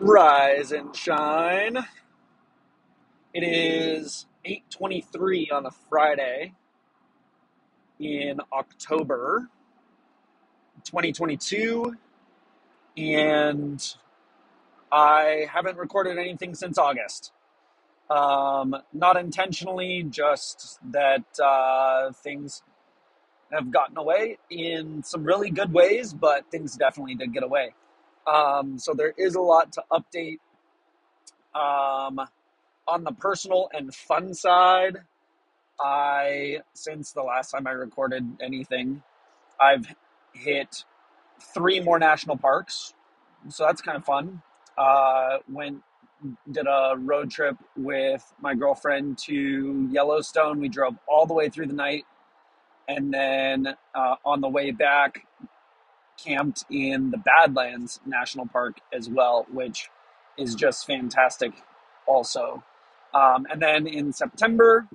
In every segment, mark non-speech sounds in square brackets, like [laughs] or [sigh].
Rise and shine. It is 8:23 on a Friday in October 2022 and I haven't recorded anything since August. Um, not intentionally, just that uh, things have gotten away in some really good ways, but things definitely did get away. Um, so there is a lot to update um, on the personal and fun side. I, since the last time I recorded anything, I've hit three more national parks. So that's kind of fun. Uh, went, did a road trip with my girlfriend to Yellowstone. We drove all the way through the night. And then uh, on the way back, camped in the Badlands National Park as well, which is just fantastic also. Um, and then in September,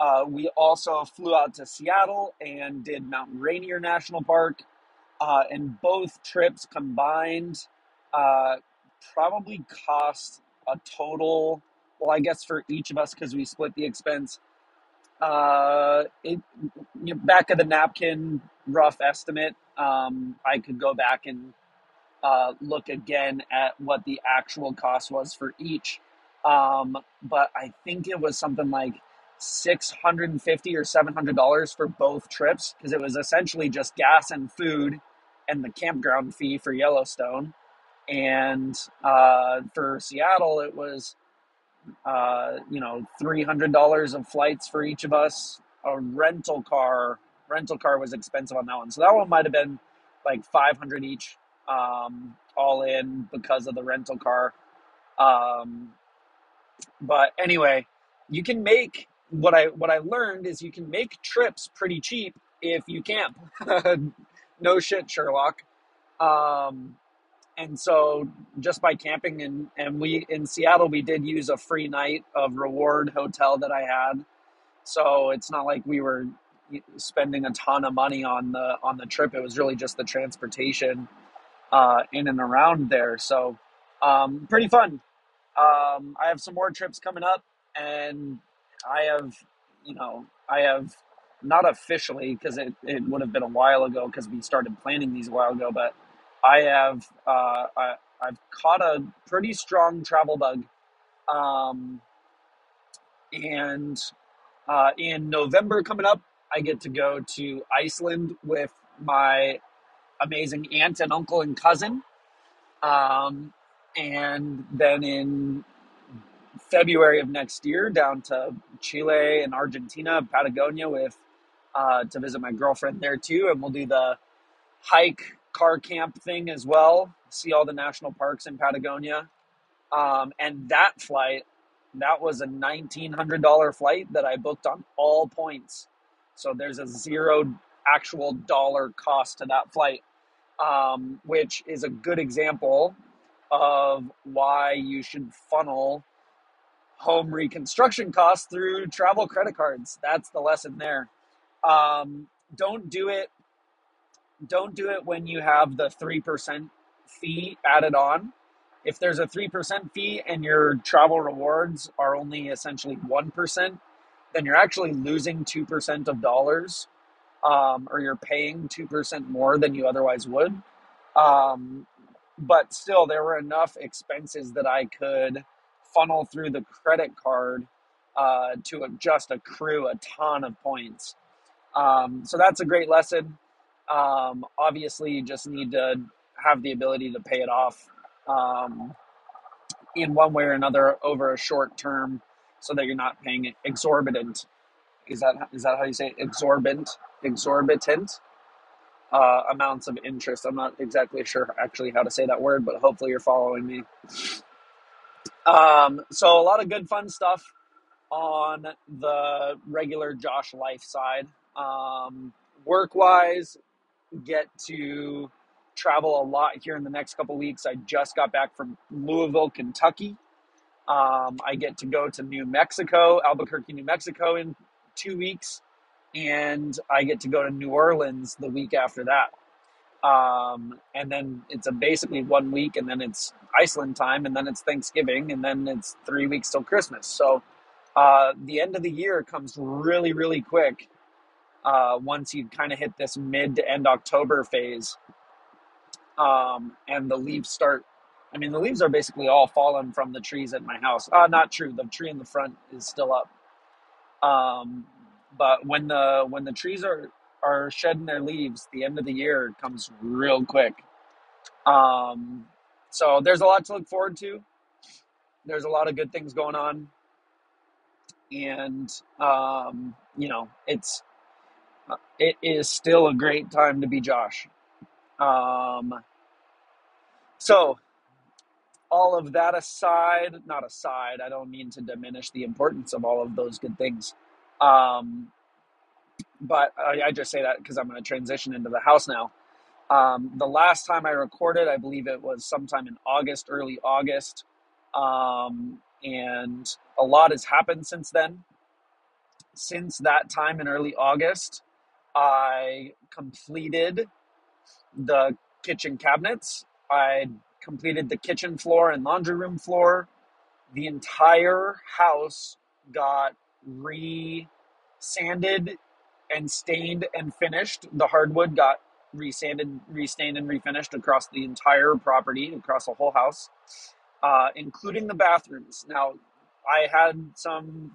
uh, we also flew out to Seattle and did Mount Rainier National Park. Uh, and both trips combined uh, probably cost a total, well, I guess for each of us, because we split the expense, uh, it, back of the napkin, rough estimate. Um, I could go back and uh, look again at what the actual cost was for each. Um, but I think it was something like 650 or 700 dollars for both trips because it was essentially just gas and food and the campground fee for Yellowstone. And uh, for Seattle, it was uh, you know $300 of flights for each of us. A rental car rental car was expensive on that one, so that one might have been like 500 each um, all in because of the rental car. Um, but anyway, you can make what I what I learned is you can make trips pretty cheap if you camp. [laughs] no shit, Sherlock. Um, and so just by camping and and we in Seattle we did use a free night of reward hotel that I had. So it's not like we were spending a ton of money on the on the trip. It was really just the transportation uh, in and around there. So um, pretty fun. Um, I have some more trips coming up, and I have, you know, I have not officially because it, it would have been a while ago because we started planning these a while ago, but I have uh, I, I've caught a pretty strong travel bug, um, and uh, in November coming up, I get to go to Iceland with my amazing aunt and uncle and cousin. Um, and then in February of next year, down to Chile and Argentina, Patagonia, with uh, to visit my girlfriend there too, and we'll do the hike car camp thing as well. See all the national parks in Patagonia, um, and that flight, that was a nineteen hundred dollar flight that I booked on all points. So there's a zero actual dollar cost to that flight um, which is a good example of why you should funnel home reconstruction costs through travel credit cards. That's the lesson there. Um, don't do it. Don't do it when you have the three percent fee added on. If there's a three percent fee and your travel rewards are only essentially one percent, then you're actually losing two percent of dollars um, or you're paying 2% more than you otherwise would. Um, but still, there were enough expenses that I could funnel through the credit card uh, to just accrue a ton of points. Um, so that's a great lesson. Um, obviously, you just need to have the ability to pay it off um, in one way or another over a short term so that you're not paying exorbitant. Is that is that how you say it? exorbitant? exorbitant uh, amounts of interest. I'm not exactly sure actually how to say that word, but hopefully you're following me. Um, so a lot of good fun stuff on the regular Josh life side. Um, work wise, get to travel a lot here in the next couple weeks. I just got back from Louisville, Kentucky. Um, I get to go to New Mexico, Albuquerque, New Mexico in two weeks and I get to go to New Orleans the week after that. Um, and then it's a basically one week, and then it's Iceland time, and then it's Thanksgiving, and then it's three weeks till Christmas. So uh, the end of the year comes really, really quick uh, once you kind of hit this mid to end October phase, um, and the leaves start. I mean, the leaves are basically all fallen from the trees at my house. Uh, not true. The tree in the front is still up. Um, but when the when the trees are are shedding their leaves, the end of the year comes real quick. Um, so there's a lot to look forward to. There's a lot of good things going on, and um, you know, it's it is still a great time to be Josh. Um, so all of that aside, not aside, I don't mean to diminish the importance of all of those good things. Um, but I, I just say that because I'm going to transition into the house now. Um, the last time I recorded, I believe it was sometime in August, early August. Um, and a lot has happened since then. Since that time in early August, I completed the kitchen cabinets. I completed the kitchen floor and laundry room floor. The entire house got re sanded and stained and finished. The hardwood got resanded, restained, and refinished across the entire property, across the whole house, uh, including the bathrooms. Now, I had some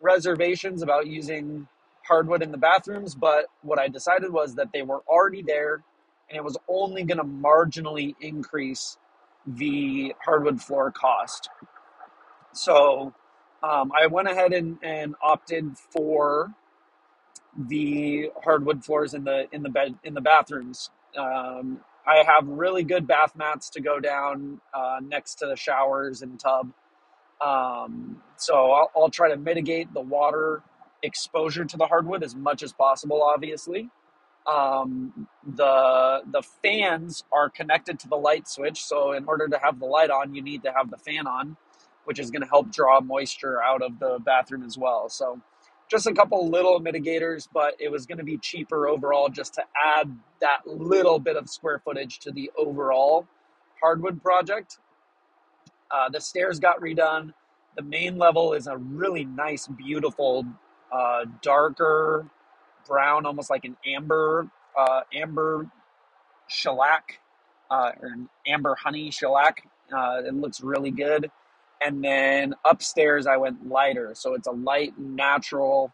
reservations about using hardwood in the bathrooms, but what I decided was that they were already there and it was only going to marginally increase the hardwood floor cost. So um, I went ahead and, and opted for the hardwood floors in the in the bed in the bathrooms. Um, I have really good bath mats to go down uh, next to the showers and tub. Um, so I'll, I'll, try to mitigate the water exposure to the hardwood as much as possible. Obviously, um, the the fans are connected to the light switch. So in order to have the light on, you need to have the fan on, which is going to help draw moisture out of the bathroom as well. So just a couple little mitigators, but it was going to be cheaper overall just to add that little bit of square footage to the overall hardwood project. Uh, the stairs got redone. The main level is a really nice, beautiful, uh, darker brown, almost like an amber, uh, amber shellac, uh, or an amber honey shellac. Uh, it looks really good and then upstairs I went lighter, so it's a light natural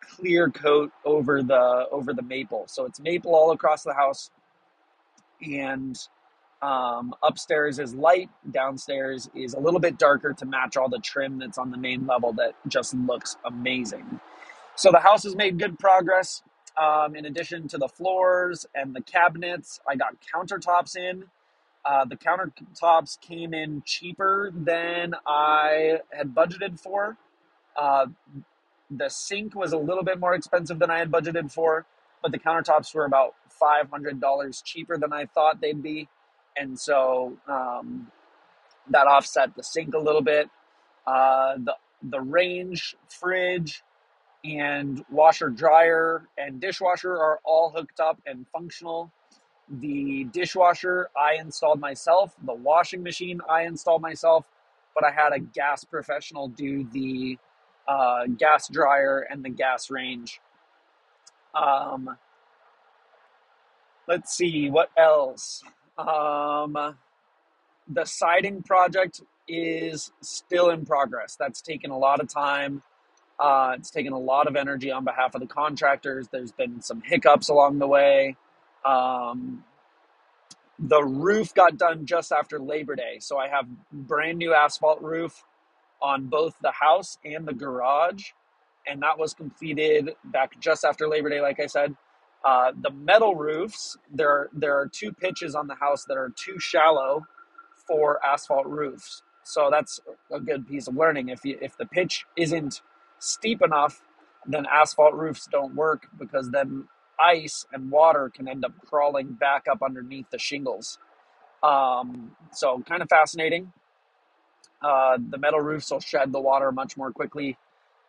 clear coat over the over the maple. So it's maple all across the house, and um, upstairs is light, downstairs is a little bit darker to match all the trim that's on the main level that just looks amazing. So the house has made good progress. Um, in addition to the floors and the cabinets, I got countertops in. Uh, the countertops came in cheaper than I had budgeted for. Uh, the sink was a little bit more expensive than I had budgeted for, but the countertops were about $500 cheaper than I thought they'd be. And so um, that offset the sink a little bit. Uh, the, the range, fridge, and washer, dryer, and dishwasher are all hooked up and functional. The dishwasher I installed myself, the washing machine I installed myself, but I had a gas professional do the uh, gas dryer and the gas range. Um, let's see what else. Um, the siding project is still in progress. That's taken a lot of time. Uh, it's taken a lot of energy on behalf of the contractors. There's been some hiccups along the way. Um, the roof got done just after Labor Day, so I have brand new asphalt roof on both the house and the garage, and that was completed back just after Labor Day. Like I said, uh, the metal roofs there there are two pitches on the house that are too shallow for asphalt roofs, so that's a good piece of learning. If you, if the pitch isn't steep enough, then asphalt roofs don't work because then ice and water can end up crawling back up underneath the shingles. Um, so, kind of fascinating. Uh, the metal roofs will shed the water much more quickly.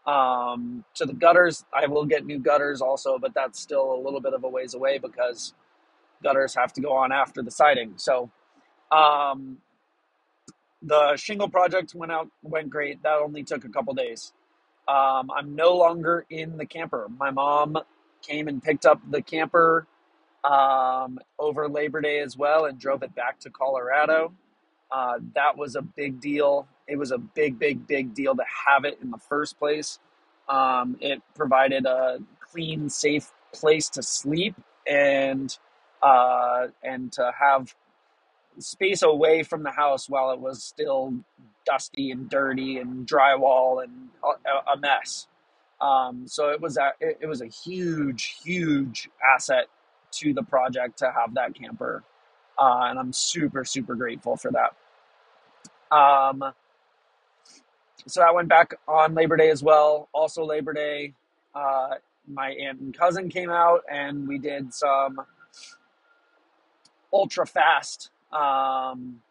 Um, to the gutters, I will get new gutters also, but that's still a little bit of a ways away because gutters have to go on after the siding. So um, the shingle project went out went great. That only took a couple days. Um, I'm no longer in the camper. My mom came and picked up the camper um, over Labor Day as well and drove it back to Colorado. Uh, that was a big deal. It was a big, big, big deal to have it in the first place. Um, it provided a clean, safe place to sleep and uh, and to have space away from the house while it was still dusty and dirty and drywall and a, a mess. Um, so it was a it, it was a huge, huge asset to the project to have that camper, uh, and I'm super, super grateful for that. Um, so I went back on Labor Day as well. Also Labor Day, uh, my aunt and cousin came out, and we did some ultra fast um,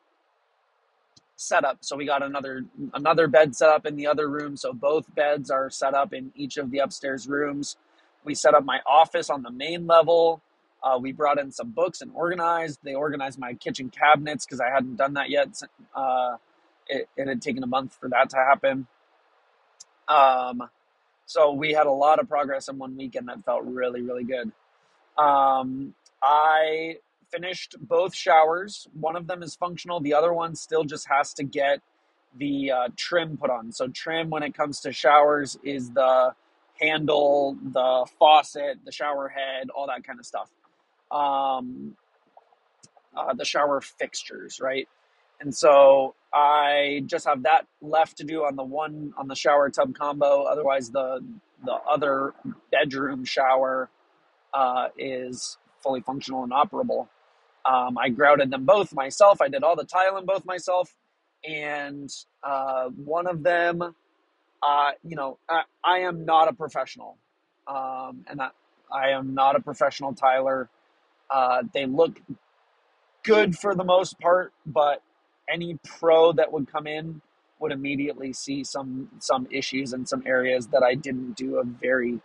set up. So we got another another bed set up in the other room. So both beds are set up in each of the upstairs rooms. We set up my office on the main level. Uh, we brought in some books and organized. They organized my kitchen cabinets because I hadn't done that yet. Uh, it, it, had taken a month for that to happen. Um, so we had a lot of progress in one weekend that felt really, really good. Um, I finished both showers. One of them is functional. The other one still just has to get the uh, trim put on. So trim when it comes to showers is the handle, the faucet, the shower head, all that kind of stuff. Um, uh, the shower fixtures, right? And so I just have that left to do on the one on the shower tub combo. Otherwise, the the other bedroom shower uh, is fully functional and operable. Um, I grouted them both myself. I did all the tile in both myself, and uh, one of them, uh, you know, I, I, am not a professional, um, and I, I, am not a professional tiler. Uh, they look good for the most part, but any pro that would come in would immediately see some some issues in some areas that I didn't do a very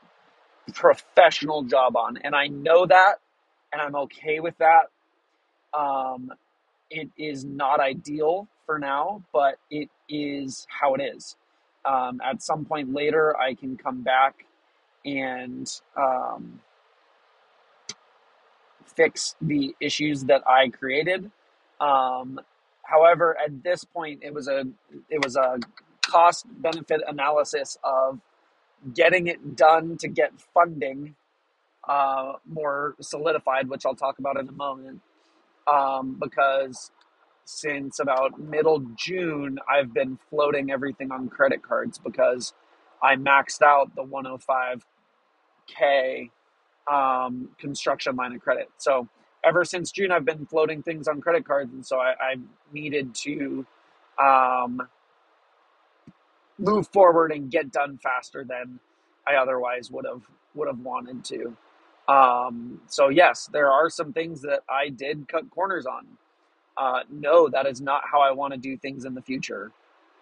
professional job on, and I know that, and I'm okay with that um, it is not ideal for now, but it is how it is. Um, at some point later, I can come back and um, fix the issues that I created. Um, however, at this point, it was a it was a cost benefit analysis of getting it done to get funding uh, more solidified, which I'll talk about in a moment um, because since about middle June, I've been floating everything on credit cards because I maxed out the 105k um, construction line of credit. So ever since June, I've been floating things on credit cards, and so I, I needed to um, move forward and get done faster than I otherwise would have would have wanted to. Um, so yes, there are some things that I did cut corners on. Uh, no, that is not how I want to do things in the future.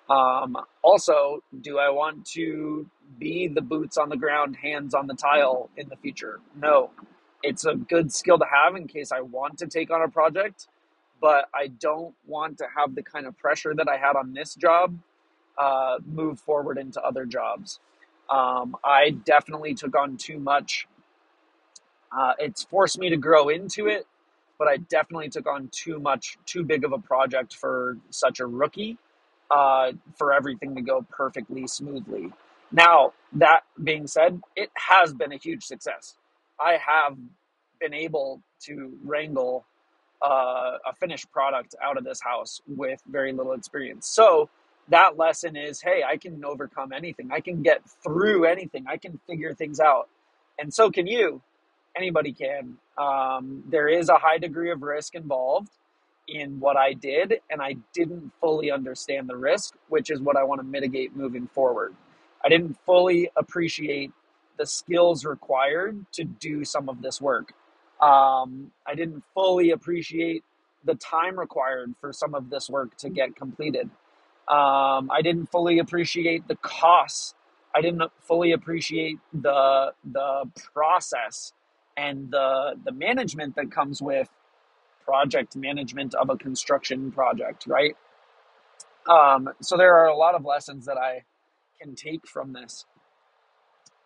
Um, also, do I want to be the boots on the ground, hands on the tile in the future? No. It's a good skill to have in case I want to take on a project, but I don't want to have the kind of pressure that I had on this job uh, move forward into other jobs. Um, I definitely took on too much uh, it's forced me to grow into it, but I definitely took on too much, too big of a project for such a rookie uh, for everything to go perfectly smoothly. Now, that being said, it has been a huge success. I have been able to wrangle uh, a finished product out of this house with very little experience. So, that lesson is hey, I can overcome anything. I can get through anything. I can figure things out. And so can you anybody can. Um, there is a high degree of risk involved in what I did, and I didn't fully understand the risk, which is what I want to mitigate moving forward. I didn't fully appreciate the skills required to do some of this work. Um, I didn't fully appreciate the time required for some of this work to get completed. Um, I didn't fully appreciate the costs. I didn't fully appreciate the the process and the the management that comes with project management of a construction project, right? Um, so there are a lot of lessons that I can take from this,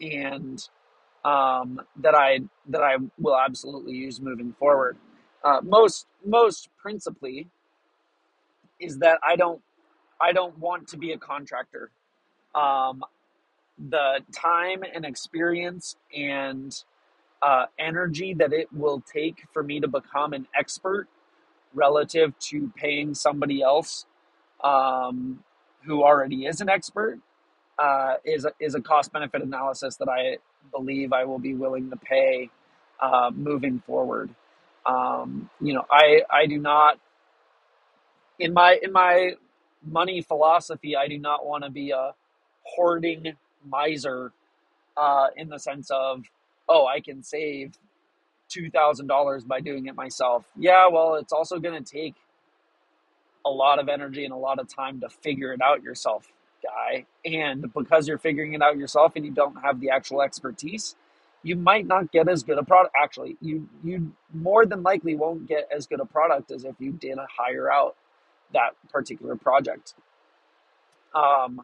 and um, that I that I will absolutely use moving forward. Uh, most most principally is that I don't I don't want to be a contractor. Um, the time and experience and uh, energy that it will take for me to become an expert relative to paying somebody else um, who already is an expert uh, is a, is a cost benefit analysis that I believe I will be willing to pay uh, moving forward. Um, you know, I I do not in my in my money philosophy. I do not want to be a hoarding miser uh, in the sense of oh I can save two thousand dollars by doing it myself. Yeah, well, it's also going to take a lot of energy and a lot of time to figure it out yourself, guy. And because you're figuring it out yourself and you don't have the actual expertise, you might not get as good a product. Actually, you you more than likely won't get as good a product as if you did hire out that particular project. Um,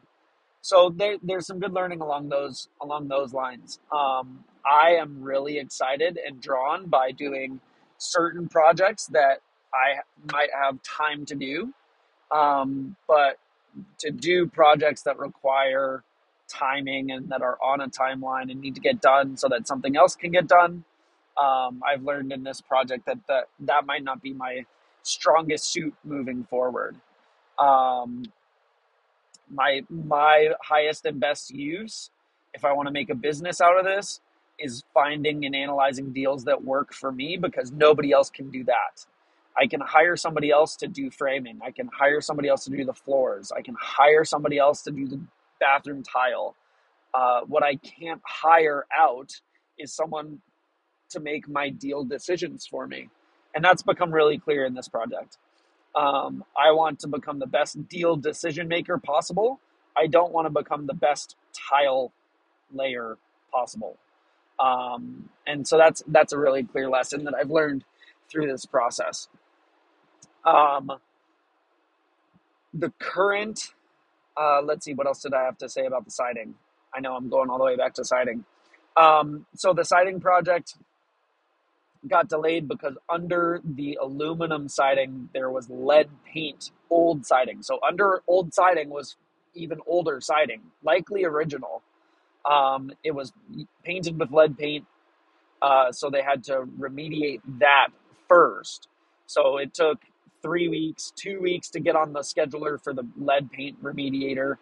so there, there's some good learning along those along those lines. Um, I am really excited and drawn by doing certain projects that I might have time to do, um, but to do projects that require timing and that are on a timeline and need to get done so that something else can get done. Um, I've learned in this project that, that that might not be my strongest suit moving forward. Um, my my highest and best use, if I want to make a business out of this, is finding and analyzing deals that work for me because nobody else can do that. I can hire somebody else to do framing. I can hire somebody else to do the floors. I can hire somebody else to do the bathroom tile. Uh, what I can't hire out is someone to make my deal decisions for me. And that's become really clear in this project. Um, I want to become the best deal decision maker possible. I don't want to become the best tile layer possible. Um, and so that's that's a really clear lesson that I've learned through this process. Um, the current, uh, let's see, what else did I have to say about the siding? I know I'm going all the way back to siding. Um, so the siding project got delayed because under the aluminum siding there was lead paint, old siding. So under old siding was even older siding, likely original. Um, it was painted with lead paint, uh, so they had to remediate that first. So it took three weeks, two weeks to get on the scheduler for the lead paint remediator.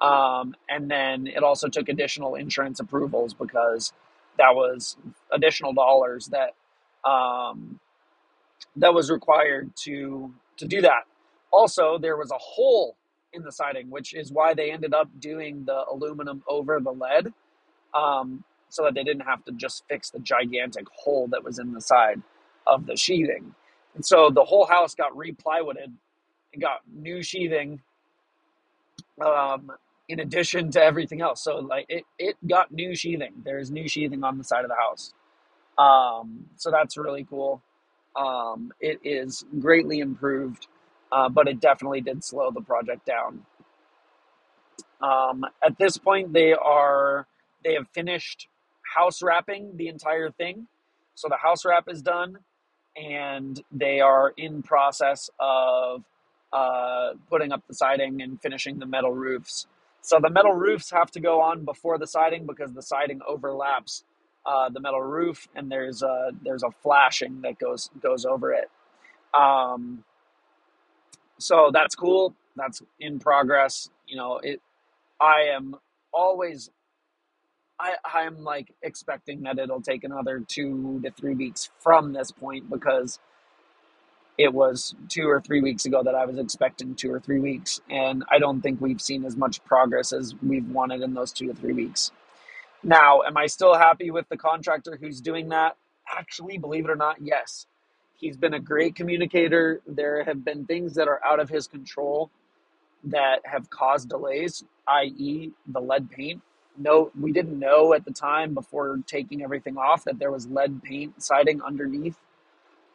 Um, and then it also took additional insurance approvals because that was additional dollars that um, that was required to to do that. Also, there was a hole in the siding, which is why they ended up doing the aluminum over the lead, um, so that they didn't have to just fix the gigantic hole that was in the side of the sheathing. And so the whole house got replywooded and got new sheathing um, in addition to everything else. So like it, it got new sheathing. There's new sheathing on the side of the house. Um, so that's really cool. Um, it is greatly improved, uh, but it definitely did slow the project down. Um, at this point, they are they have finished house wrapping the entire thing. So the house wrap is done, and they are in process of uh, putting up the siding and finishing the metal roofs. So the metal roofs have to go on before the siding because the siding overlaps uh, the metal roof, and there's a there's a flashing that goes goes over it. Um, so that's cool. That's in progress. You know, it. I am always. I I'm like expecting that it'll take another two to three weeks from this point because it was two or three weeks ago that I was expecting two or three weeks, and I don't think we've seen as much progress as we've wanted in those two to three weeks. Now, am I still happy with the contractor who's doing that? Actually, believe it or not, yes. He's been a great communicator. There have been things that are out of his control that have caused delays, i.e., the lead paint. know we didn't know at the time before taking everything off that there was lead paint siding underneath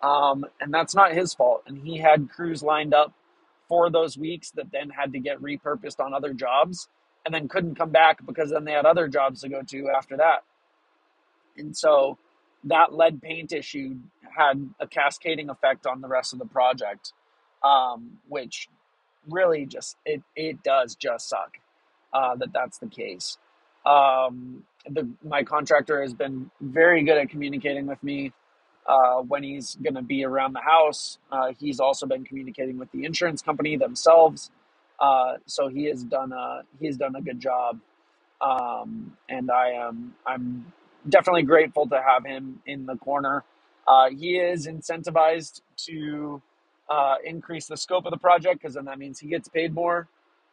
um, and that's not his fault and he had crews lined up for those weeks that then had to get repurposed on other jobs and then couldn't come back because then they had other jobs to go to after that and so that lead paint issue had a cascading effect on the rest of the project um, which really just it, it does just suck uh, that that's the case um, the, my contractor has been very good at communicating with me uh, when he's going to be around the house. Uh, he's also been communicating with the insurance company themselves. Uh, so he has done a he's done a good job, um, and I am I'm definitely grateful to have him in the corner. Uh, he is incentivized to uh, increase the scope of the project because then that means he gets paid more,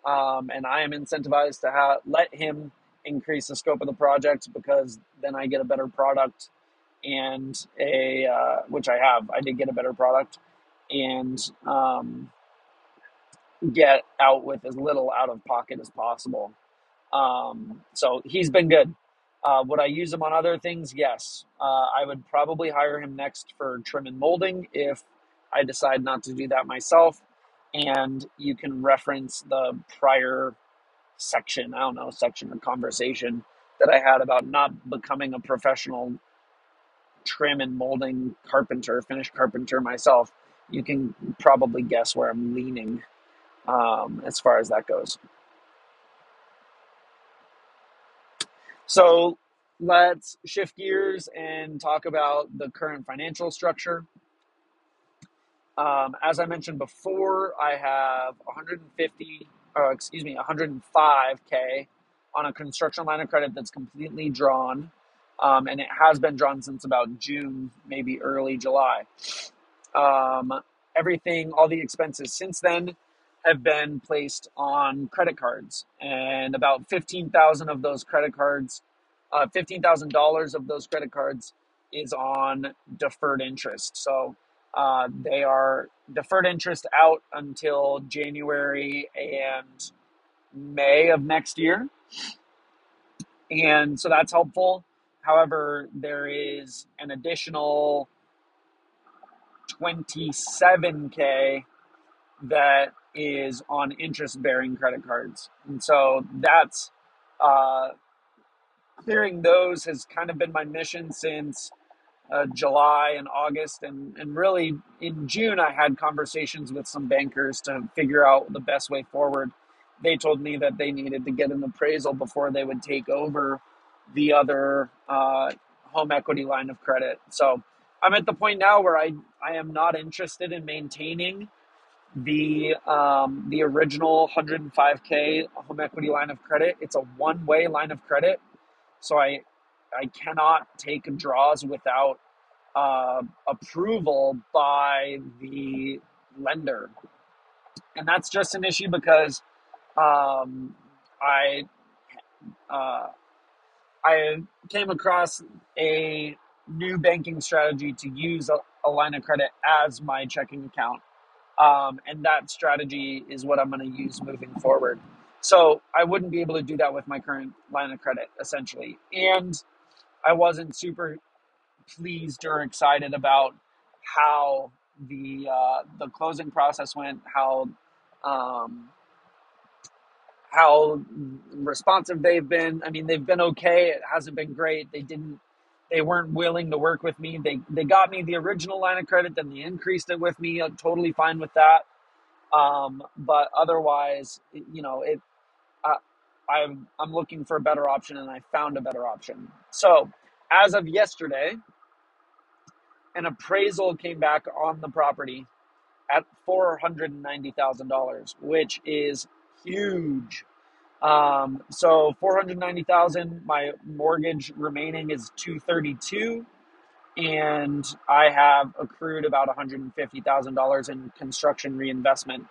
um, and I am incentivized to ha- let him increase the scope of the project because then I get a better product and a uh, which I have. I did get a better product and um, get out with as little out of pocket as possible. Um, so he's been good. Uh, would I use him on other things? Yes. Uh, I would probably hire him next for trim and molding if I decide not to do that myself. And you can reference the prior section, I don't know, section or conversation that I had about not becoming a professional trim and molding carpenter, finished carpenter myself, you can probably guess where I'm leaning um, as far as that goes. So let's shift gears and talk about the current financial structure. Um, as I mentioned before, I have 150, or excuse me, 105k on a construction line of credit that's completely drawn um, and it has been drawn since about June, maybe early July. Um, everything, all the expenses since then have been placed on credit cards, and about fifteen thousand of those credit cards, uh, fifteen thousand dollars of those credit cards is on deferred interest. So uh, they are deferred interest out until January and May of next year, and so that's helpful. However, there is an additional 27K that is on interest bearing credit cards. And so that's uh, clearing those has kind of been my mission since uh, July and August. And, and really in June, I had conversations with some bankers to figure out the best way forward. They told me that they needed to get an appraisal before they would take over the other uh, home equity line of credit. So I'm at the point now where I, I am not interested in maintaining the um, the original 105k home equity line of credit. It's a one way line of credit, so I I cannot take draws without uh, approval by the lender, and that's just an issue because um, I uh, I came across a new banking strategy to use a, a line of credit as my checking account. Um, and that strategy is what I'm going to use moving forward. So I wouldn't be able to do that with my current line of credit, essentially. And I wasn't super pleased or excited about how the uh, the closing process went, how um, how responsive they've been. I mean, they've been okay. It hasn't been great. They didn't. They weren't willing to work with me. They they got me the original line of credit, then they increased it with me. I'm totally fine with that. Um, but otherwise, you know, it. I'm I'm looking for a better option, and I found a better option. So, as of yesterday, an appraisal came back on the property at four hundred and ninety thousand dollars, which is huge. Um, so 490,000, my mortgage remaining is 232 and I have accrued about $150,000 in construction reinvestment.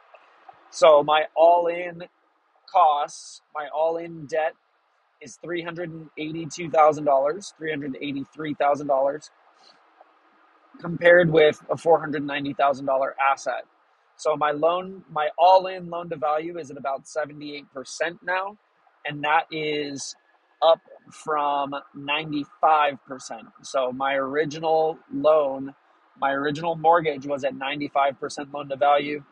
So my all-in costs, my all-in debt is $382,000, $383,000 compared with a $490,000 asset. So my loan, my all-in loan to value is at about 78% now, and that is up from 95%. So my original loan, my original mortgage was at 95% loan to value.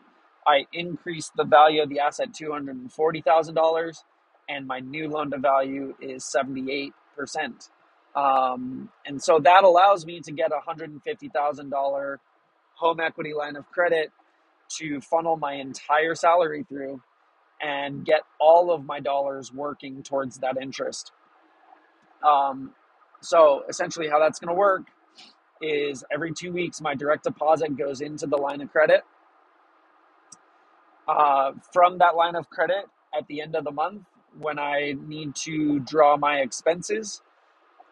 I increased the value of the asset $240,000 and my new loan to value is 78%. Um, and so that allows me to get a $150,000 home equity line of credit to funnel my entire salary through and get all of my dollars working towards that interest. Um, so essentially, how that's going to work is every two weeks, my direct deposit goes into the line of credit. Uh, from that line of credit, at the end of the month, when I need to draw my expenses,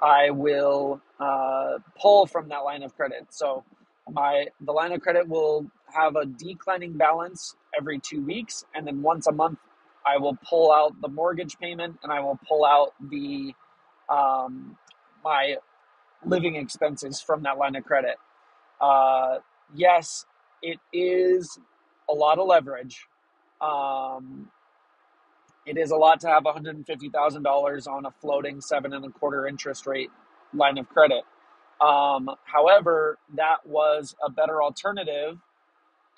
I will uh, pull from that line of credit. So my the line of credit will have a declining balance every two weeks, and then once a month, I will pull out the mortgage payment and I will pull out the um, my living expenses from that line of credit. Uh, yes, it is a lot of leverage. Um, it is a lot to have $150,000 on a floating seven and a quarter interest rate line of credit. Um, however, that was a better alternative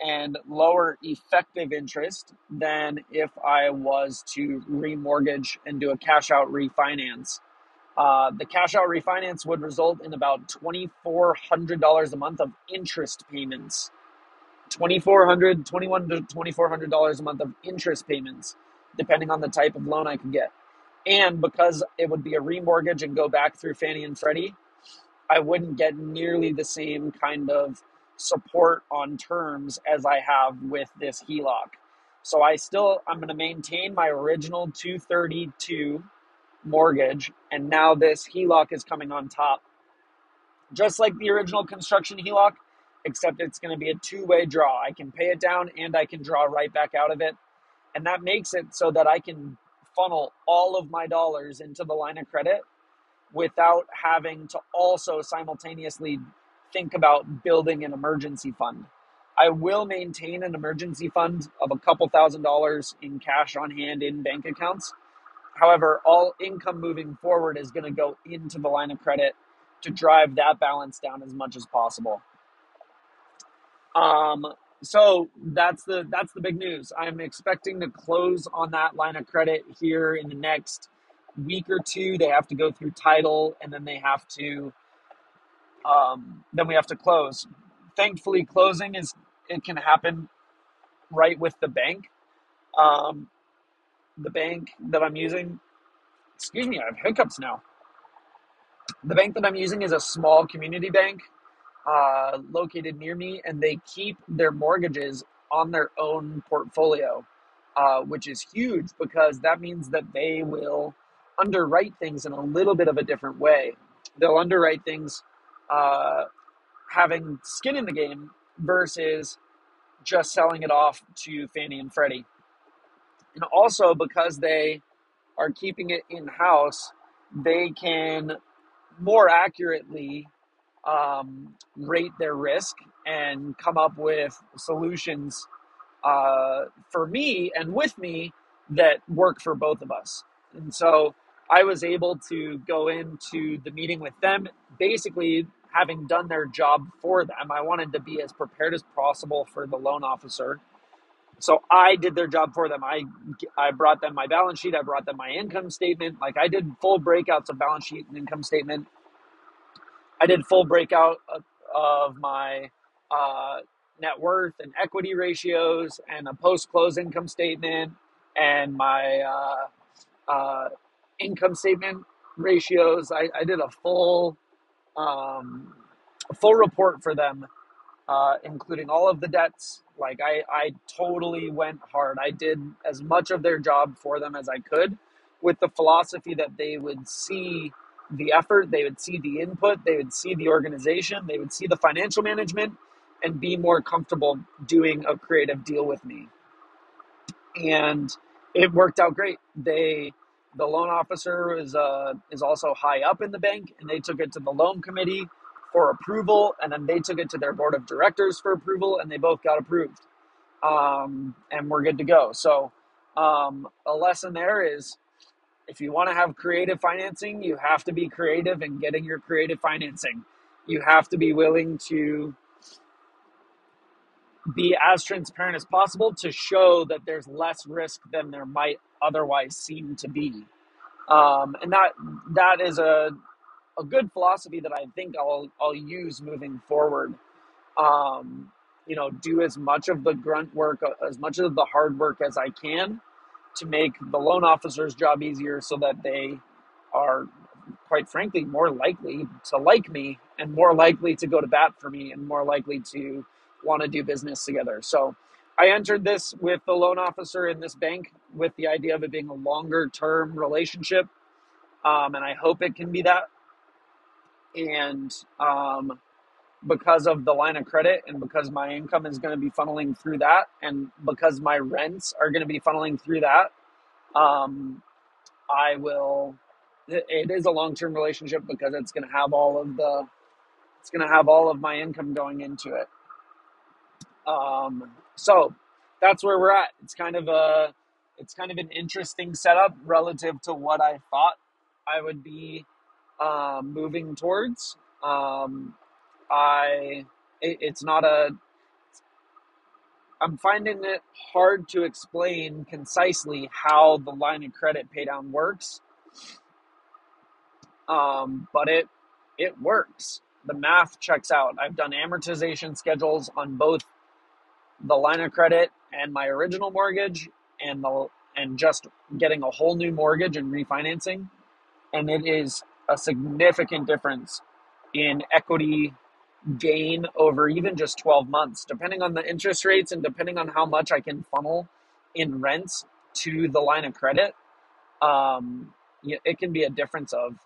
and lower effective interest than if I was to remortgage and do a cash out refinance. Uh, the cash out refinance would result in about $2,400 a month of interest payments. $2,400, $21 to $2,400 a month of interest payments, depending on the type of loan I could get. And because it would be a remortgage and go back through Fannie and Freddie, I wouldn't get nearly the same kind of support on terms as I have with this HELOC. So I still I'm going to maintain my original 232 mortgage, and now this HELOC is coming on top. Just like the original construction HELOC, except it's going to be a two way draw. I can pay it down and I can draw right back out of it. And that makes it so that I can funnel all of my dollars into the line of credit without having to also simultaneously think about building an emergency fund. I will maintain an emergency fund of a couple thousand dollars in cash on hand in bank accounts However, all income moving forward is going to go into the line of credit to drive that balance down as much as possible. Um, so that's the that's the big news. I'm expecting to close on that line of credit here in the next week or two. They have to go through title, and then they have to um, then we have to close. Thankfully, closing is it can happen right with the bank. Um, the bank that I'm using, excuse me, I have hiccups now. The bank that I'm using is a small community bank uh, located near me, and they keep their mortgages on their own portfolio, uh, which is huge because that means that they will underwrite things in a little bit of a different way. They'll underwrite things uh, having skin in the game versus just selling it off to Fannie and Freddie and also because they are keeping it in house, they can more accurately um, rate their risk and come up with solutions uh, for me and with me that work for both of us. And so I was able to go into the meeting with them, basically having done their job for them. I wanted to be as prepared as possible for the loan officer so I did their job for them. I I brought them my balance sheet. I brought them my income statement. Like I did full breakouts of balance sheet and income statement. I did full breakout of, my uh, net worth and equity ratios and a post close income statement and my uh, uh, income statement ratios. I, I did a full um, full report for them uh, including all of the debts. Like I, I totally went hard. I did as much of their job for them as I could with the philosophy that they would see the effort, they would see the input, they would see the organization, they would see the financial management and be more comfortable doing a creative deal with me. And it worked out great. They the loan officer is uh, is also high up in the bank and they took it to the loan committee for approval, and then they took it to their board of directors for approval, and they both got approved, um, and we're good to go. So, um, a lesson there is if you want to have creative financing, you have to be creative in getting your creative financing. You have to be willing to be as transparent as possible to show that there's less risk than there might otherwise seem to be. Um, and that that is a, a good philosophy that I think I'll I'll use moving forward. Um, you know, do as much of the grunt work, as much of the hard work as I can to make the loan officer's job easier so that they are quite frankly more likely to like me and more likely to go to bat for me and more likely to want to do business together. So I entered this with the loan officer in this bank with the idea of it being a longer term relationship. Um, and I hope it can be that. And um, because of the line of credit and because my income is going to be funneling through that and because my rents are going to be funneling through that, um, I will. It is a long term relationship because it's going to have all of the. It's going to have all of my income going into it. Um, so that's where we're at. It's kind of a. It's kind of an interesting setup relative to what I thought I would be um, moving towards. Um, I. It, it's not a. I'm finding it hard to explain concisely how the line of credit paydown works, um, but it it works. The math checks out. I've done amortization schedules on both the line of credit and my original mortgage, and the and just getting a whole new mortgage and refinancing, and it is a significant difference in equity gain over even just 12 months, depending on the interest rates and depending on how much I can funnel in rents to the line of credit. Um, it can be a difference of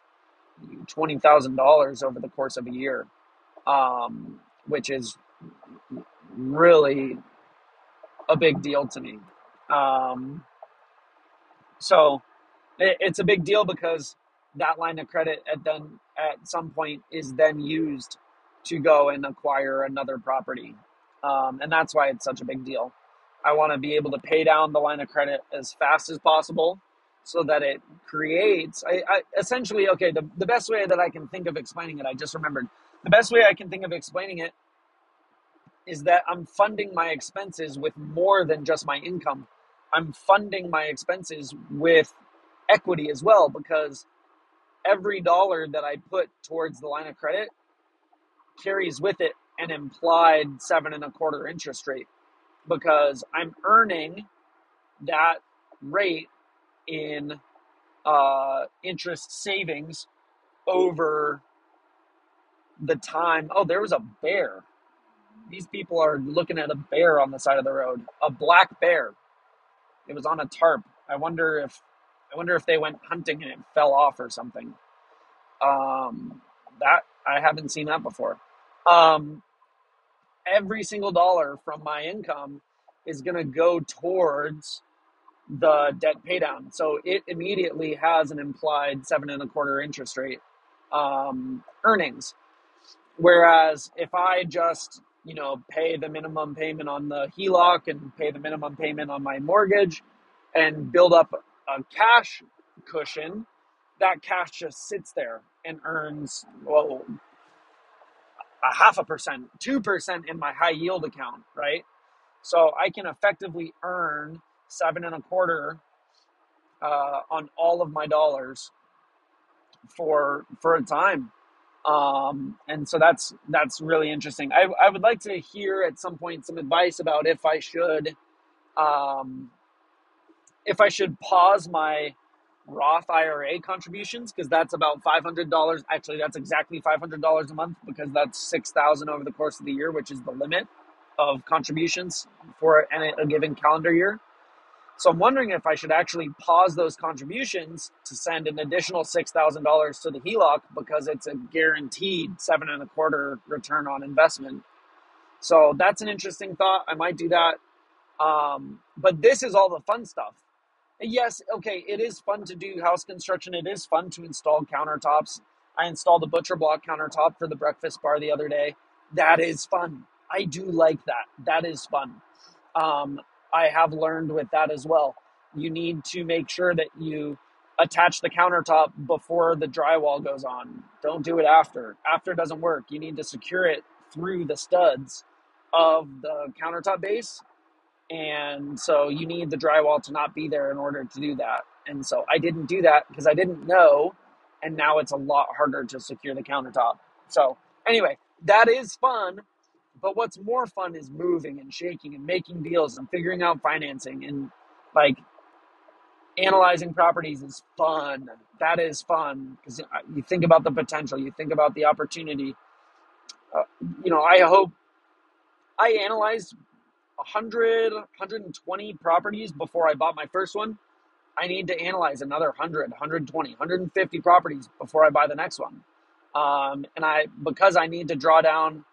$20,000 over the course of a year, um, which is really a big deal to me. Um, so it, it's a big deal because that line of credit at then at some point is then used to go and acquire another property. Um, and that's why it's such a big deal. I want to be able to pay down the line of credit as fast as possible so that it creates, I, I, essentially, okay, the, the best way that I can think of explaining it, I just remembered, the best way I can think of explaining it is that I'm funding my expenses with more than just my income. I'm funding my expenses with equity as well because every dollar that I put towards the line of credit carries with it an implied seven and a quarter interest rate because I'm earning that rate in uh, interest savings over the time. Oh, there was a bear. These people are looking at a bear on the side of the road, a black bear. It was on a tarp. I wonder if I wonder if they went hunting and it fell off or something. Um, that I haven't seen that before. Um, every single dollar from my income is going to go towards the debt paydown. So it immediately has an implied seven and a quarter interest rate um, earnings. Whereas if I just, you know, pay the minimum payment on the HELOC and pay the minimum payment on my mortgage and build up a cash cushion, that cash just sits there and earns, well, a half a percent, 2% in my high yield account, right? So I can effectively earn seven and a quarter uh, on all of my dollars for for a time. Um, and so that's that's really interesting. I, I would like to hear at some point some advice about if I should um, if I should pause my Roth IRA contributions because that's about five hundred dollars. Actually, that's exactly five hundred dollars a month because that's six thousand over the course of the year, which is the limit of contributions for a given calendar year. So I'm wondering if I should actually pause those contributions to send an additional six thousand dollars to the HELOC because it's a guaranteed seven and a quarter return on investment. So that's an interesting thought. I might do that. Um, but this is all the fun stuff yes, okay, it is fun to do house construction. It is fun to install countertops. I installed a butcher block countertop for the breakfast bar the other day. That is fun. I do like that. That is fun. Um, I have learned with that as well. You need to make sure that you attach the countertop before the drywall goes on. Don't do it after. After doesn't work. You need to secure it through the studs of the countertop base. And so you need the drywall to not be there in order to do that. And so I didn't do that because I didn't know. And now it's a lot harder to secure the countertop. So, anyway, that is fun. But what's more fun is moving and shaking and making deals and figuring out financing and like analyzing properties is fun. That is fun because you think about the potential, you think about the opportunity. Uh, you know, I hope I analyzed 100, 120 properties before I bought my first one. I need to analyze another 100, 120, 150 properties before I buy the next one. Um, and I, because I need to draw down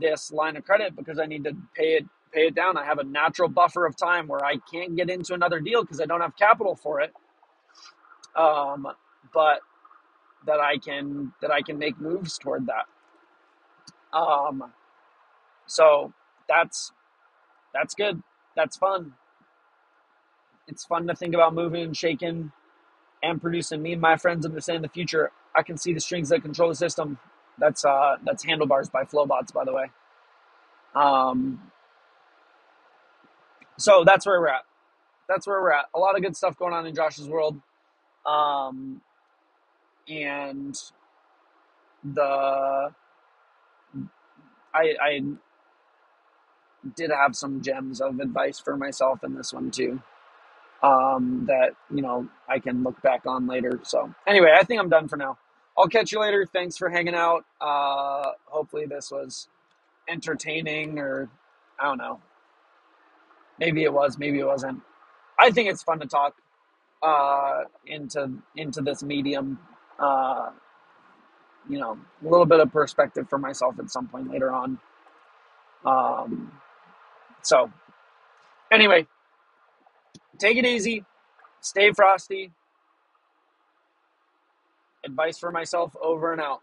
this line of credit because I need to pay it pay it down. I have a natural buffer of time where I can't get into another deal because I don't have capital for it. Um, but that I can that I can make moves toward that. Um, so that's that's good. That's fun. It's fun to think about moving and shaking and producing. Me and my friends understand the future. I can see the strings that control the system. That's uh that's handlebars by Flobots, by the way. Um, so that's where we're at. That's where we're at. A lot of good stuff going on in Josh's world. Um, and the I, I did have some gems of advice for myself in this one too. Um, that you know I can look back on later. So anyway, I think I'm done for now. I'll catch you later. Thanks for hanging out. Uh, hopefully this was entertaining or I don't know. Maybe it was, maybe it wasn't. I think it's fun to talk uh, into into this medium. Uh, you know, a little bit of perspective for myself at some point later on. Um, so, anyway, take it easy, stay frosty. Advice for myself over and out.